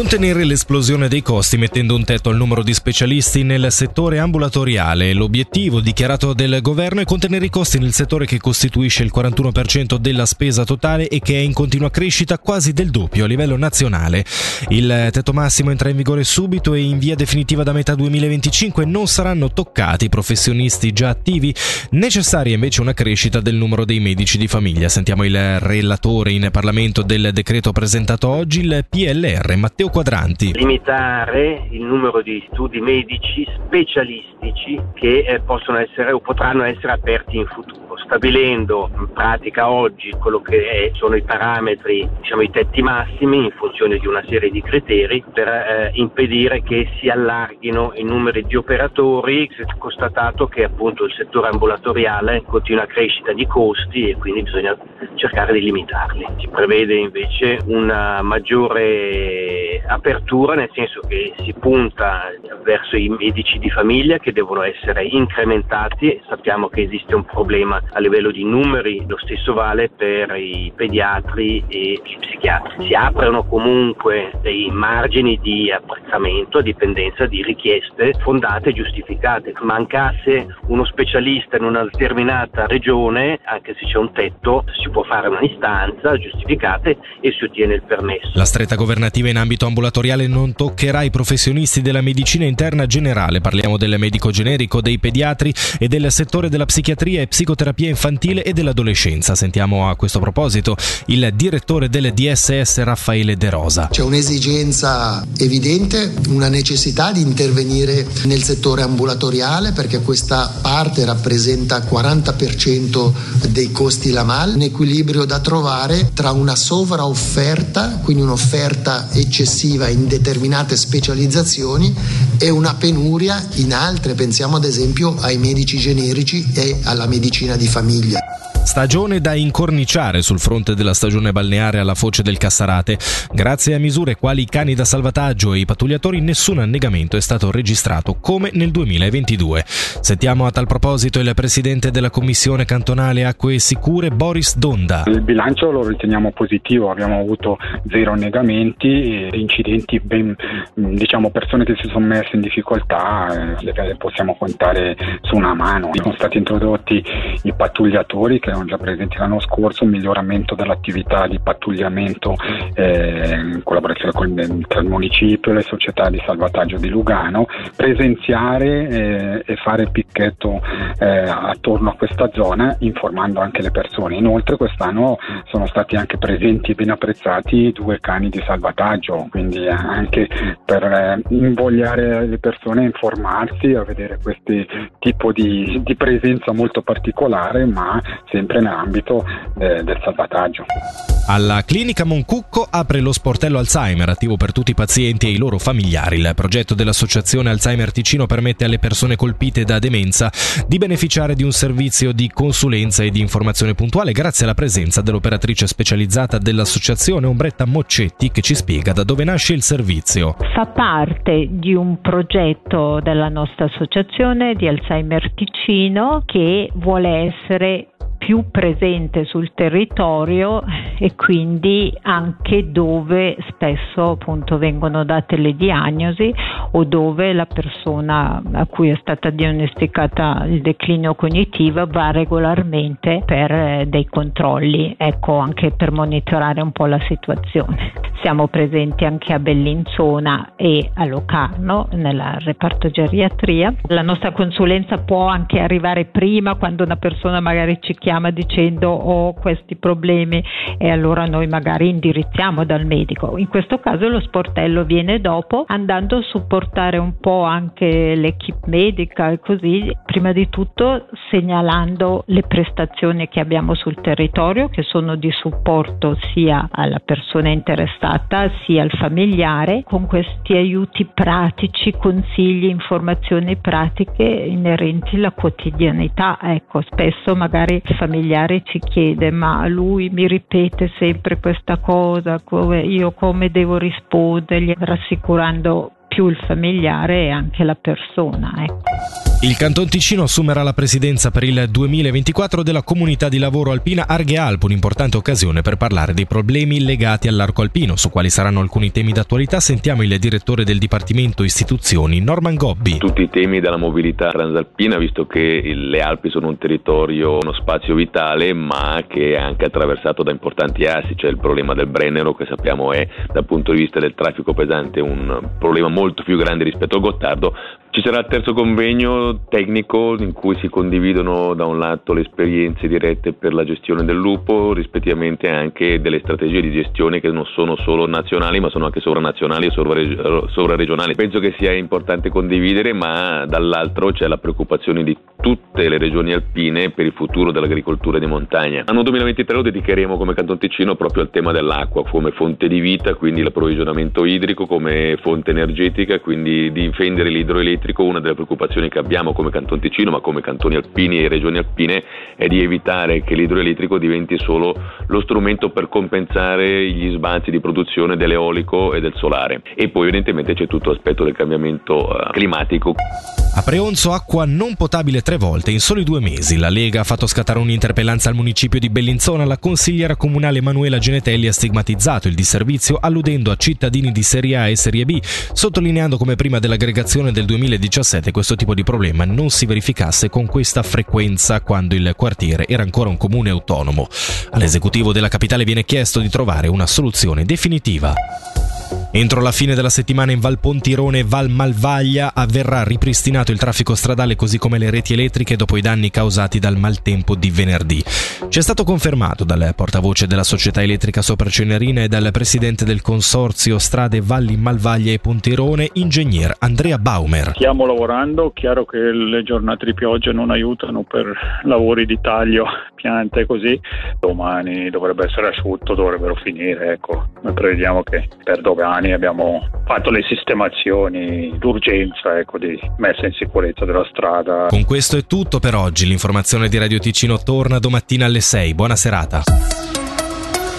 Contenere l'esplosione dei costi mettendo un tetto al numero di specialisti nel settore ambulatoriale. L'obiettivo dichiarato del governo è contenere i costi nel settore che costituisce il 41% della spesa totale e che è in continua crescita quasi del doppio a livello nazionale. Il tetto massimo entra in vigore subito e in via definitiva da metà 2025 non saranno toccati i professionisti già attivi. Necessaria invece una crescita del numero dei medici di famiglia. Sentiamo il relatore in Parlamento del decreto presentato oggi, il PLR Matteo Quadranti. Limitare il numero di studi medici specialistici che eh, possono essere o potranno essere aperti in futuro, stabilendo in pratica oggi quello che è, sono i parametri, diciamo i tetti massimi in funzione di una serie di criteri per eh, impedire che si allarghino i numeri di operatori. Si è constatato che appunto il settore ambulatoriale continua a crescita di costi e quindi bisogna cercare di limitarli. Si prevede invece una maggiore apertura, nel senso che si punta verso i medici di famiglia che devono essere incrementati. Sappiamo che esiste un problema a livello di numeri, lo stesso vale per i pediatri e gli psichiatri. Si aprono comunque dei margini di apprezzamento a dipendenza di richieste fondate e giustificate. Mancasse uno specialista in una determinata regione, anche se c'è un tetto, si può fare un'istanza giustificata e si ottiene il permesso. La stretta governativa in ambito ambulatoriale non toccherà i professionisti della medicina interna generale, parliamo del medico generico, dei pediatri e del settore della psichiatria e psicoterapia infantile e dell'adolescenza. Sentiamo a questo proposito il direttore del DSS Raffaele De Rosa. C'è un'esigenza evidente, una necessità di intervenire nel settore ambulatoriale perché questa parte rappresenta il 40% dei costi la mal, un equilibrio da trovare tra una sovraofferta, quindi un'offerta eccessiva eccessiva in determinate specializzazioni e una penuria in altre, pensiamo ad esempio ai medici generici e alla medicina di famiglia. Stagione da incorniciare sul fronte della stagione balneare alla foce del Cassarate. Grazie a misure quali i cani da salvataggio e i pattugliatori nessun annegamento è stato registrato come nel 2022. Sentiamo a tal proposito il presidente della Commissione cantonale Acque Sicure Boris Donda. Il bilancio lo riteniamo positivo, abbiamo avuto zero annegamenti incidenti, ben, diciamo persone che si sono messe in difficoltà, eh, possiamo contare su una mano. Sono stati introdotti i pattugliatori che erano già presenti l'anno scorso, un miglioramento dell'attività di pattugliamento eh, in collaborazione con il, tra il municipio e le società di salvataggio di Lugano, presenziare eh, e fare picchetto eh, attorno a questa zona informando anche le persone. Inoltre quest'anno sono stati anche presenti e ben apprezzati due cani di salvataggio, quindi anche per eh, invogliare le persone a informarsi, a vedere questo tipo di, di presenza molto particolare, ma sempre nell'ambito eh, del salvataggio. Alla clinica Moncucco apre lo sportello Alzheimer, attivo per tutti i pazienti e i loro familiari. Il progetto dell'Associazione Alzheimer Ticino permette alle persone colpite da demenza di beneficiare di un servizio di consulenza e di informazione puntuale grazie alla presenza dell'operatrice specializzata dell'associazione Ombretta Moccetti che ci spiega da dove nasce il servizio. Fa parte di un progetto della nostra associazione di Alzheimer Ticino che vuole essere più presente sul territorio e quindi anche dove spesso appunto vengono date le diagnosi o dove la persona a cui è stata diagnosticata il declino cognitivo va regolarmente per eh, dei controlli, ecco anche per monitorare un po' la situazione. Siamo presenti anche a Bellinzona e a Locarno nel reparto geriatria. La nostra consulenza può anche arrivare prima quando una persona magari ci chiama dicendo ho questi problemi e allora noi magari indirizziamo dal medico. In questo caso lo sportello viene dopo andando a supportare un po' anche l'equipe medica e così, prima di tutto segnalando le prestazioni che abbiamo sul territorio che sono di supporto sia alla persona interessata sia al familiare con questi aiuti pratici, consigli, informazioni pratiche inerenti alla quotidianità. Ecco, spesso magari familiare ci chiede ma lui mi ripete sempre questa cosa, come, io come devo rispondergli, rassicurando più il familiare e anche la persona. Ecco. Il Canton Ticino assumerà la presidenza per il 2024 della comunità di lavoro alpina Arghe Alp, un'importante occasione per parlare dei problemi legati all'arco alpino, su quali saranno alcuni temi d'attualità. Sentiamo il direttore del Dipartimento Istituzioni, Norman Gobbi. Tutti i temi della mobilità transalpina, visto che le Alpi sono un territorio, uno spazio vitale, ma che è anche attraversato da importanti assi, c'è il problema del Brennero che sappiamo è dal punto di vista del traffico pesante un problema molto più grande rispetto al Gottardo, ci sarà il terzo convegno tecnico in cui si condividono da un lato le esperienze dirette per la gestione del lupo, rispettivamente anche delle strategie di gestione che non sono solo nazionali ma sono anche sovranazionali e sovraregionali. Penso che sia importante condividere ma dall'altro c'è la preoccupazione di tutte le regioni alpine per il futuro dell'agricoltura di montagna. L'anno 2023 lo dedicheremo come Canton Ticino proprio al tema dell'acqua come fonte di vita, quindi l'approvvigionamento idrico come fonte energetica, quindi difendere l'idroelettrico idroelettrico, una delle preoccupazioni che abbiamo come Canton Ticino, ma come cantoni alpini e regioni alpine, è di evitare che l'idroelettrico diventi solo lo strumento per compensare gli sbalzi di produzione dell'eolico e del solare. E poi evidentemente c'è tutto l'aspetto del cambiamento uh, climatico. A Preonzo acqua non potabile tre volte in soli due mesi. La Lega ha fatto scattare un'interpellanza al municipio di Bellinzona. La consigliera comunale Emanuela Genetelli ha stigmatizzato il disservizio alludendo a cittadini di Serie A e Serie B, sottolineando come prima dell'aggregazione del 2017 questo tipo di problema non si verificasse con questa frequenza quando il quartiere era ancora un comune autonomo. All'esecutivo della capitale viene chiesto di trovare una soluzione definitiva. Entro la fine della settimana in Val Pontirone e Val Malvaglia avverrà ripristinato il traffico stradale così come le reti elettriche dopo i danni causati dal maltempo di venerdì. Ci è stato confermato dal portavoce della società elettrica Sopra Cenerina e dal presidente del consorzio Strade Valli Malvaglia e Pontirone, ingegner Andrea Baumer. Stiamo lavorando, chiaro che le giornate di pioggia non aiutano per lavori di taglio, piante così. Domani dovrebbe essere asciutto, dovrebbero finire, ecco. Noi prevediamo che per domani abbiamo fatto le sistemazioni d'urgenza ecco, di messa in sicurezza della strada. Con questo è tutto per oggi. L'informazione di Radio Ticino torna domattina alle 6. Buona serata.